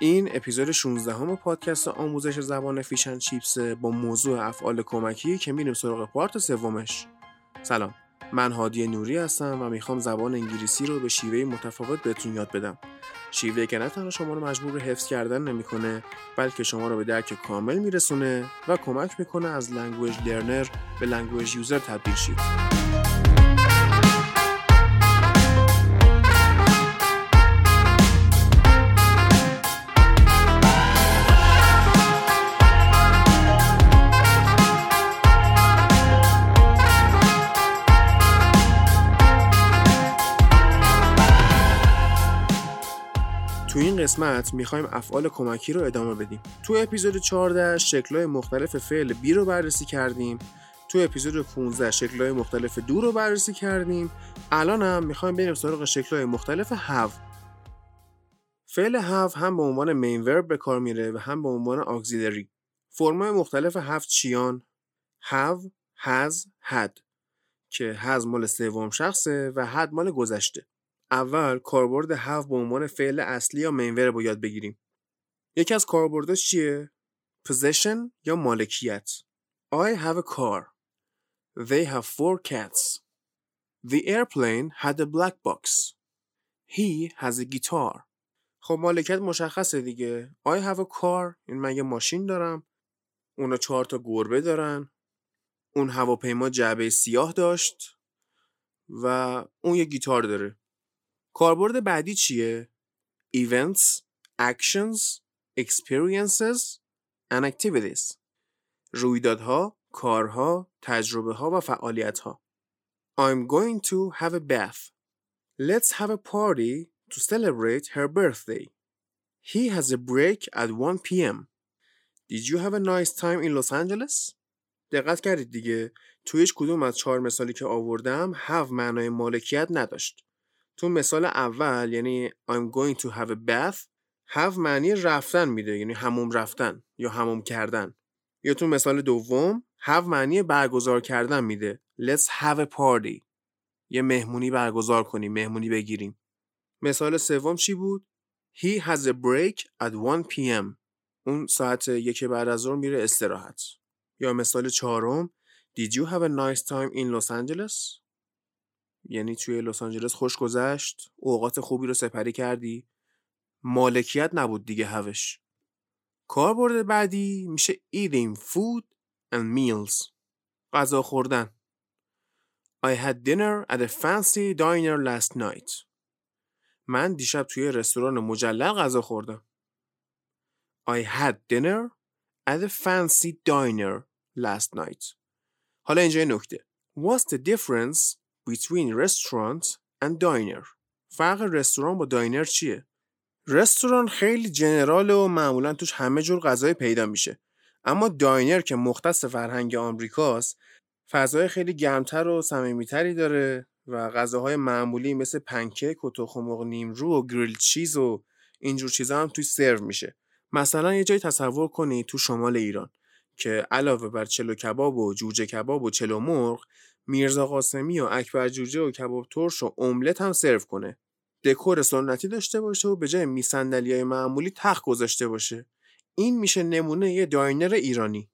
این اپیزود 16 امه پادکست آموزش زبان Fish and Chips با موضوع افعال کمکی که میریم سراغ پارت سومش. سلام من هادی نوری هستم و می‌خوام زبان انگلیسی رو به شیوه متفاوت بهتون یاد بدم. شیوه که نه تنها شما رو مجبور به حفظ کردن نمی‌کنه بلکه شما رو به درک کامل میرسونه و کمک می‌کنه از language learner به language user تبدیل شید. قسمت می‌خوایم افعال کمکی رو ادامه بدیم. تو اپیزود 14 شکل‌های مختلف فعل بی رو بررسی کردیم. تو اپیزود 15 شکل‌های مختلف دو رو بررسی کردیم. الان هم می‌خوایم بریم سراغ شکل‌های مختلف have. فعل have هم به عنوان مین ورب به کار میره و هم به عنوان آگزیلری. فرمای مختلف have چیان؟ have, has, had که has مال سوم شخصه و had مال گذشته. اول کاربرد have به عنوان فعل اصلی یا مینور رو یاد بگیریم. یکی از کاربرداش چیه؟ possession یا مالکیت. I have a car. They have four cats. The airplane had a black box. He has a guitar. خب مالکیت مشخصه دیگه. I have a car. این من یه ماشین دارم. اونا چهار تا گربه دارن. اون هواپیما جعبه سیاه داشت و اون یه گیتار داره. کاربرد بعدی چیه؟ Events, Actions, Experiences and Activities رویدادها، کارها، تجربه ها و فعالیت ها I'm going to have a bath. Let's have a party to celebrate her birthday. He has a break at 1 p.m. Did you have a nice time in Los Angeles? دقت کردید دیگه تویش کدوم از چهار مثالی که آوردم have معنای مالکیت نداشت تو مثال اول یعنی I'm going to have a bath have معنی رفتن میده یعنی هموم رفتن یا هموم کردن. یا تو مثال دوم have معنی برگزار کردن میده. Let's have a party. یه مهمونی برگزار کنیم مهمونی بگیریم. مثال سوم چی بود؟ He has a break at 1 p.m. اون ساعت یک بعد از ظهر میره استراحت. یا مثال چهارم Did you have a nice time in Los Angeles? یعنی توی لس آنجلس خوش گذشت؟ اوقات خوبی رو سپری کردی؟ مالکیت نبود دیگه هوش. کاربرد بعدی میشه eating food and meals. غذا خوردن. I had dinner at a fancy diner last night. من دیشب توی رستوران مجلل غذا خوردم. I had dinner at a fancy diner last night. حالا اینجا نکته. What's the difference between restaurant and diner. فرق رستوران با داینر چیه؟ رستوران خیلی جنرال و معمولا توش همه جور غذای پیدا میشه. اما داینر که مختص فرهنگ آمریکاست فضای خیلی گرمتر و صمیمیتری داره و غذاهای معمولی مثل پنکیک و تخم مرغ نیمرو و گریل چیز و اینجور چیزا هم توی سرو میشه. مثلا یه جایی تصور کنید تو شمال ایران که علاوه بر چلو کباب و جوجه کباب و چلو مرغ میرزا قاسمی و اکبر جوجه و کباب ترش و املت هم سرو کنه. دکور سنتی داشته باشه و به جای های معمولی تخت گذاشته باشه. این میشه نمونه یه داینر ایرانی.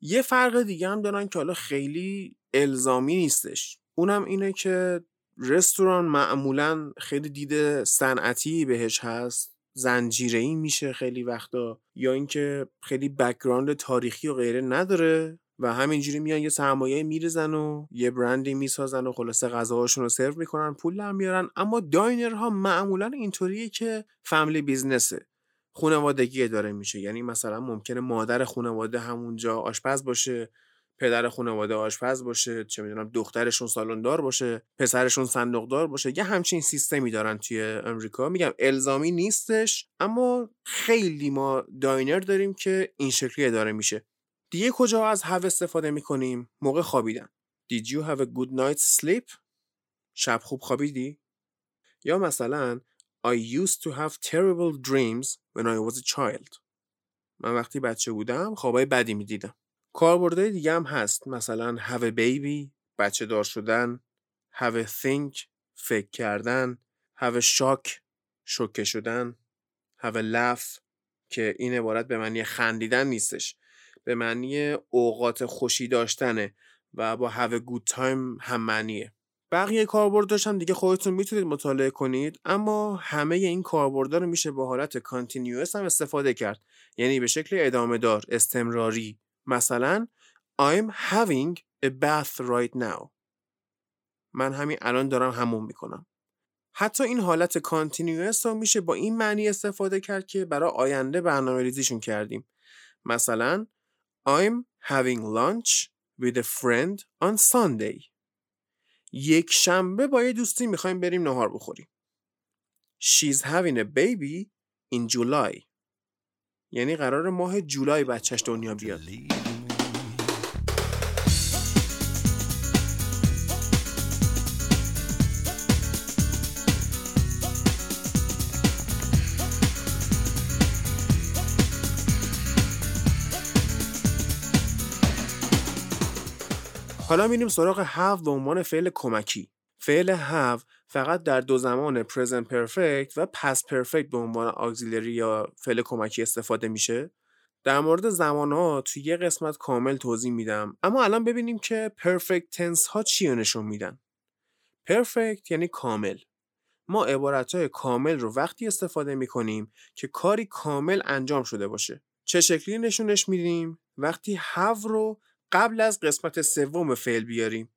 یه فرق دیگه هم دارن که حالا خیلی الزامی نیستش. اونم اینه که رستوران معمولا خیلی دید صنعتی بهش هست. زنجیره این میشه خیلی وقتا یا اینکه خیلی background تاریخی و غیره نداره. و همینجوری میان یه سرمایه میریزن و یه برندی می‌سازن و خلاصه غذاهاشون رو سرو می‌کنن پول هم میارن. اما diner ها معمولا اینطوریه که family business ه. خانوادگی داره میشه. یعنی مثلا ممکنه مادر خانواده همونجا آشپز باشه پدر خانواده آشپز باشه چه می‌دونم دخترشون سالندار باشه پسرشون صندوقدار باشه. یه همچین سیستمی دارن توی امریکا میگم الزامی نیستش اما خیلی ما داینر داریم که این شکلی اداره میشه. دیگه کجا از have استفاده می‌کنیم؟ موقع خوابیدن Did you have a good night's sleep? شب خوب خوابیدی؟ یا مثلا I used to have terrible dreams when I was a child. من وقتی بچه بودم خوابای بدی می‌دیدم. کاربردهای دیگه هم هست. مثلا have a baby بچه دار شدن. Have a think فکر کردن. Have a shock شوکه شدن. Have a laugh که این عبارت به معنی خندیدن نیستش. به معنی اوقات خوشی داشتنه و با have good time هم معنیه. بقیه کاربرداش هم دیگه خودتون می‌تونید مطالعه کنید اما همه این کاربردها رو میشه با حالت کانتینیوس هم استفاده کرد. یعنی به شکل ادامه دار استمراری. مثلا I'm having a bath right now. من همین الان دارم همون می‌کنم. حتی این حالت کانتینیوس رو میشه با این معنی استفاده کرد که برای آینده برنامه ریزیشون کردیم. مثلا I'm having lunch with a friend on Sunday. یک شنبه با یه دوستی می‌خوایم بریم نهار بخوریم. She's having a baby in July. یعنی قرار ماه جولای بچهش دنیا بیاد. حالا میریم سراغ have به عنوان فعل کمکی. فعل have فقط در دو زمان present perfect و past perfect به عنوان auxiliary یا فعل کمکی استفاده میشه. در مورد زمان ها توی یه قسمت کامل توضیح میدم. اما الان ببینیم که perfect tense ها چی نشون میدن. perfect یعنی کامل. ما عبارت های کامل رو وقتی استفاده می‌کنیم که کاری کامل انجام شده باشه. چه شکلی نشونش میدیم؟ وقتی have رو قبل از قسمت سوم فعل بیاریم.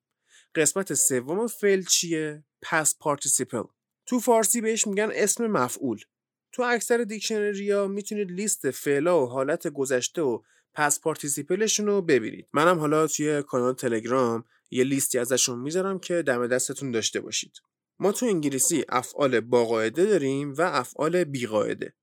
قسمت سوم فعل چیه؟ past participle تو فارسی بهش میگن اسم مفعول. تو اکثر دیکشنری ها می‌تونید لیست فعلا و حالت گذشته و past participle شون رو ببینید. منم حالا توی کانال تلگرام یه لیستی ازشون می‌ذارم که دم دستتون داشته باشید. ما تو انگلیسی افعال با قاعده داریم و افعال بی قاعده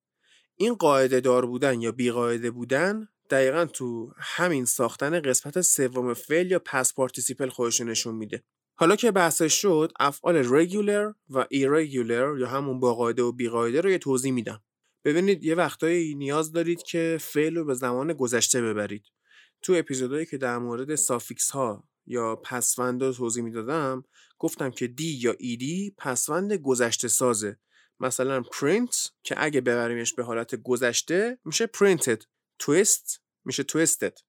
این قاعده دار بودن یا بی قاعده بودن دقیقا تو همین ساختن قسمت سوم فعل یا past participle خودش نشون میده. حالا که بحثش شد افعال regular و irregular یا همون با قاعده و بی قاعده رو یه توضیح میدم. ببینید یه وقتایی نیاز دارید که فعل رو به زمان گذشته ببرید. تو اپیزودهایی که در مورد suffix ها یا پسوند رو توضیح می‌دادم گفتم که d یا ed پسوند گذشته سازه. مثلا print که اگه ببریمش به حالت گذشته میشه printed. twist میشه twisted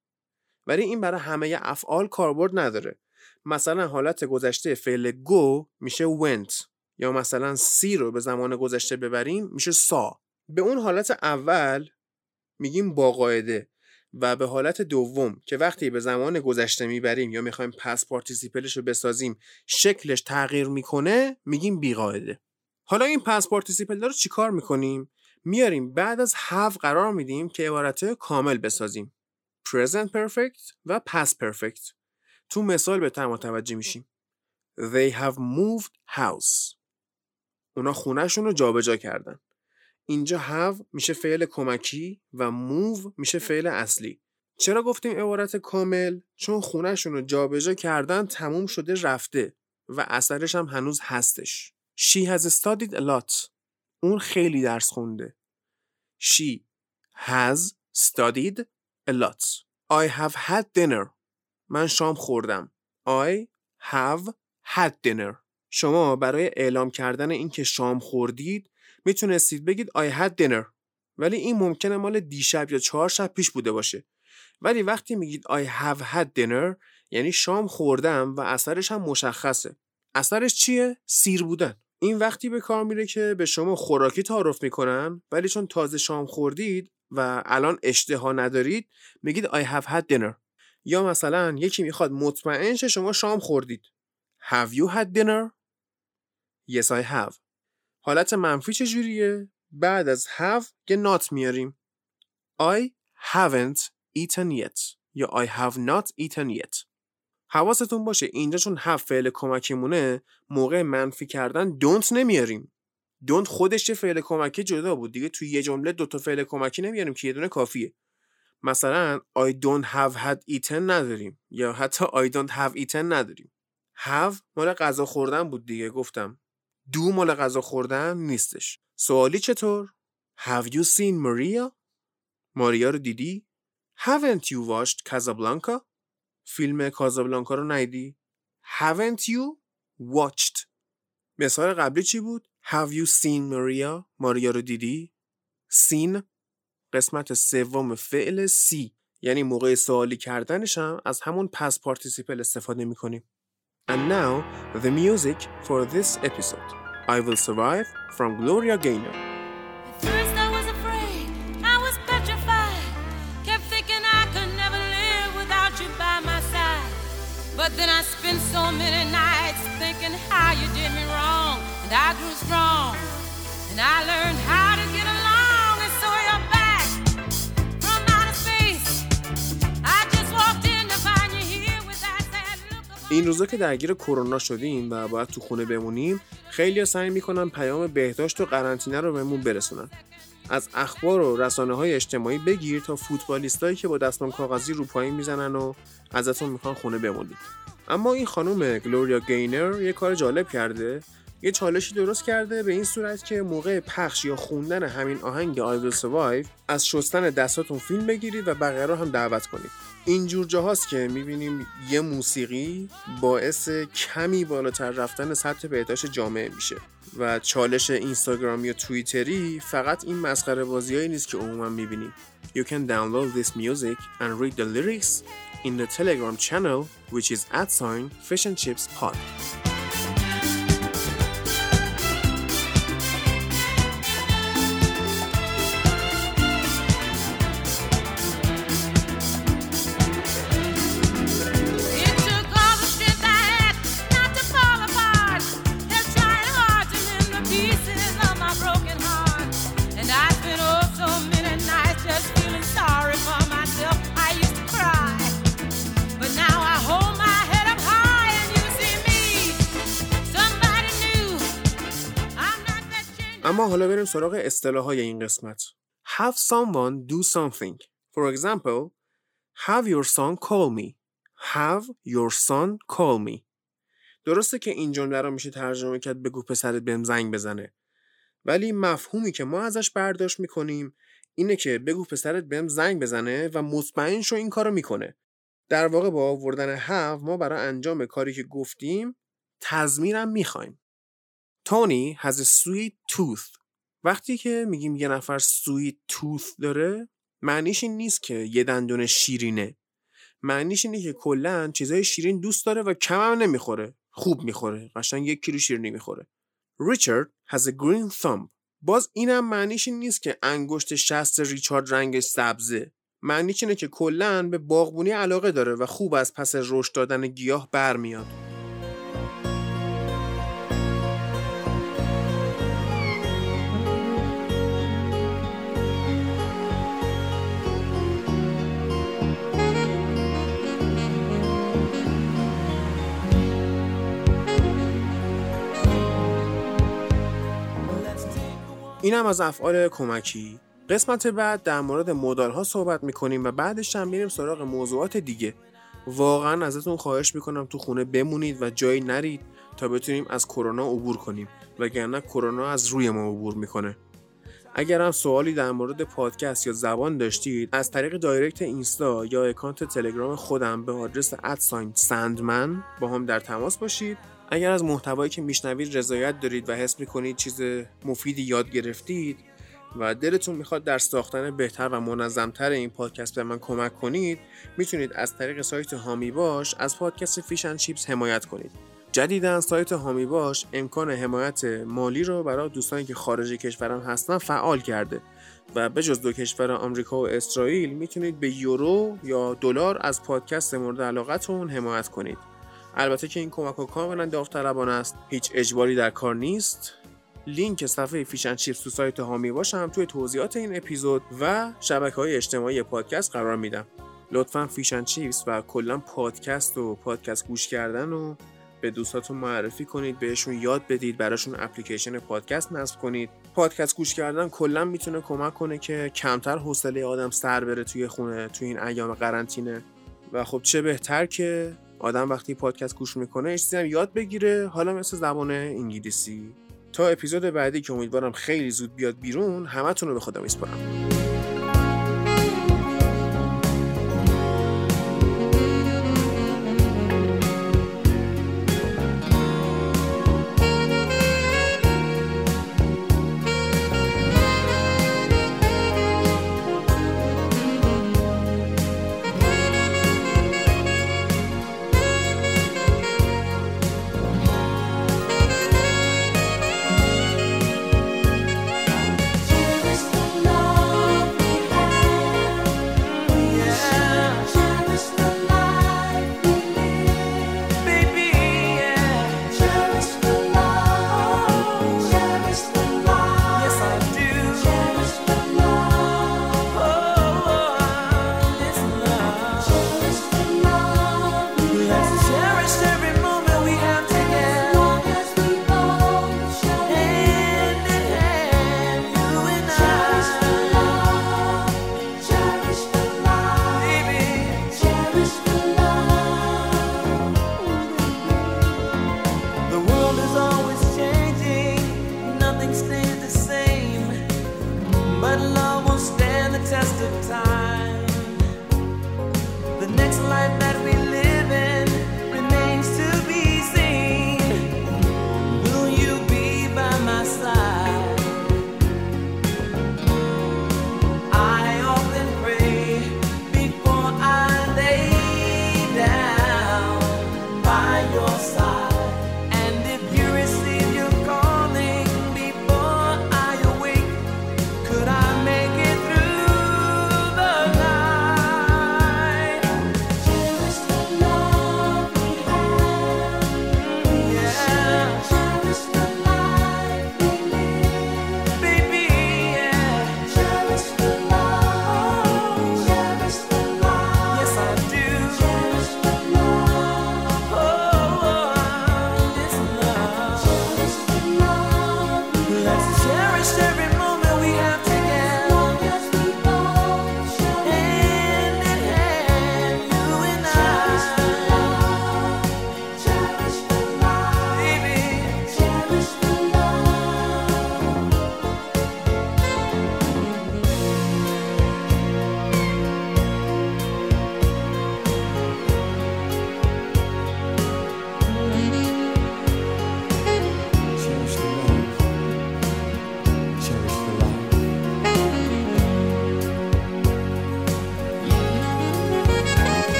ولی این برای همه افعال کاربرد نداره. مثلا حالت گذشته فعل go میشه went یا مثلا see رو به زمان گذشته ببریم میشه saw. به اون حالت اول میگیم با قاعده و به حالت دوم که وقتی به زمان گذشته می‌بریم یا می‌خوایم past participle ش رو بسازیم شکلش تغییر می‌کنه میگیم بی قاعده. حالا این past participle رو چیکار می‌کنیم؟ میاریم. بعد از have قرار میدیم که عبارت کامل بسازیم. Present perfect و past perfect. تو مثال به تر متوجه میشیم. They have moved house. اونا خونهشون رو جابجا کردن. اینجا have میشه فعل کمکی و move میشه فعل اصلی. چرا گفتیم عبارت کامل؟ چون خونهشون رو جابجا کردن تموم شده رفته و اثرش هم هنوز هستش. She has studied a lot. اون خیلی درس خونده. She has studied a lot. I have had dinner. من شام خوردم. I have had dinner. شما برای اعلام کردن اینکه شام خوردید می‌تونستید بگید I had dinner. ولی این ممکنه مال دیشب یا چهار شب پیش بوده باشه. ولی وقتی میگید I have had dinner یعنی شام خوردم و اثرش هم مشخصه. اثرش چیه؟ سیر بودن. این وقتی به کار میره که به شما خوراکی تعارف می‌کنن ولی چون تازه شام خوردید و الان اشتها ندارید میگید I have had dinner. یا مثلا یکی می‌خواد مطمئن شه شما شام خوردید. Have you had dinner? Yes I have. حالت منفی چجوریه؟ بعد از have یه not میاریم. I haven't eaten yet. یا I have not eaten yet. حواستون باشه اینجا چون هفت فعل کمکیمونه موقع منفی کردن دونت نمیاریم. دونت خودش فعل کمکی جدا بود؟ دیگه توی یه جمله دوتا فعل کمکی نمیاریم که یه دونه کافیه. مثلا I don't have had eaten نداریم یا حتی I don't have eaten نداریم. have مال غذا خوردن بود دیگه گفتم. دو مال غذا خوردن نیستش. سوالی چطور؟ Have you seen Maria? ماریا رو دیدی؟ Haven't you watched Casablanca? فیلم کازابلانکا رو ندیدی؟ Haven't you watched مثال قبلی چی بود؟ Have you seen Maria؟ ماریا رو دیدی؟ seen قسمت سوم فعل see یعنی موقع سوالی کردنش هم از همون past participle استفاده می‌کنیم. And now the music for this episode. I will survive from Gloria Gaynor. Spent so many nights thinking how you did me wrong. And I grew strong. And I learned how to get along. And so you're back from outer space. I just walked in to find you here with that sad look upon این روزا که درگیر کرونا شدیم و باید تو خونه بمونیم خیلی سعی می‌کنن پیام بهداشت و قرنطینه رو بهمون برسونن از اخبار و رسانه های اجتماعی بگیر تا فوتبالیستایی که با دستمال کاغذی رو پایین می‌زنن و ازتون می‌خوان خونه بمونید اما این خانم گلوریا گینر یه کار جالب کرده. یه چالشی درست کرده به این صورت که موقع پخش یا خوندن همین آهنگ Will Survive از شستن دستاتون فیلم بگیرید و بقیه رو هم دعوت کنید اینجور جاهاست که می‌بینیم یه موسیقی باعث کمی بالاتر رفتن سطح بهداشت جامعه میشه و چالش اینستاگرام یا توییتری فقط این مسخره بازیایی نیست که عموما می‌بینیم You can download this music and read the lyrics in the Telegram channel which is at sign fish and chips pod. حالا بریم سراغ اصطلاح های این قسمت. Have someone do something. For example, have your son call me. Have your son call me. درسته که این جمله رو میشه ترجمه کرد بگو پسرت بهم زنگ بزنه. ولی مفهومی که ما ازش برداشت می‌کنیم اینه که بگو پسرت بهم زنگ بزنه و مطمئن شو این کارو می‌کنه. در واقع با آوردن have ما برای انجام کاری که گفتیم تضمینم می‌خوایم. تونی has a sweet tooth. وقتی که میگیم یه نفر sweet tooth داره معنیش این نیست که یه دندون شیرینه. معنیش اینه که کلا چیزای شیرین دوست داره و کم هم نمی‌خوره. خوب می‌خوره. قشنگ یک کیلو شیرینی می‌خوره. ریچارد has a green thumb. باز اینم معنیش این نیست که انگشت شست ریچارد رنگش سبزه. معنیش اینه که کلا به باغبونی علاقه داره و خوب از پس رشد دادن گیاه برمیاد. اینم از افعال کمکی. قسمت بعد در مورد مدال ها صحبت می‌کنیم و بعدش هم میریم سراغ موضوعات دیگه. واقعا ازتون خواهش می‌کنم تو خونه بمونید و جایی نرید تا بتونیم از کرونا عبور کنیم. وگرنه کرونا از روی ما عبور می‌کنه. اگر هم سوالی در مورد پادکست یا زبان داشتید از طریق دایرکت اینستا یا اکانت تلگرام خودم به آدرس ادساین سندمن با هم در تماس باشید. اگر از محتوایی که میشنوید رضایت دارید و حس می‌کنید چیز مفیدی یاد گرفتید و دلتون می‌خواد در ساختن بهتر و منظمتر این پادکست به من کمک کنید می‌تونید از طریق سایت هامی باش از پادکست فیشن چیپس حمایت کنید. جدیدا سایت هامی باش امکان حمایت مالی رو برای دوستانی که خارج کشورم هستن فعال کرده و به جز دو کشور آمریکا و اسرائیل می‌تونید به یورو یا دلار از پادکست مورد علاقتون حمایت کنید. البته که این کمک ها کاملا داوطلبانه است. هیچ اجباری در کار نیست. لینک صفحه Fish and Chips تو سایت حامی باش هم توی توضیحات این اپیزود و شبکه های اجتماعی پادکست قرار میدم. لطفا Fish and Chips و کلا پادکست و پادکست گوش کردن و به دوستاتون معرفی کنید بهشون یاد بدید براشون اپلیکیشن پادکست نصب کنید. پادکست گوش کردن کلا می‌تونه کمک کنه که کمتر حوصله آدم سر بره توی خونه توی این ایام قرنطینه. و خب چه بهتر که آدم وقتی پادکست گوش می‌کنه یه هم یاد بگیره حالا مثل زبان انگلیسی. تا اپیزود بعدی که امیدوارم خیلی زود بیاد بیرون همتون رو به خدا میسپارم.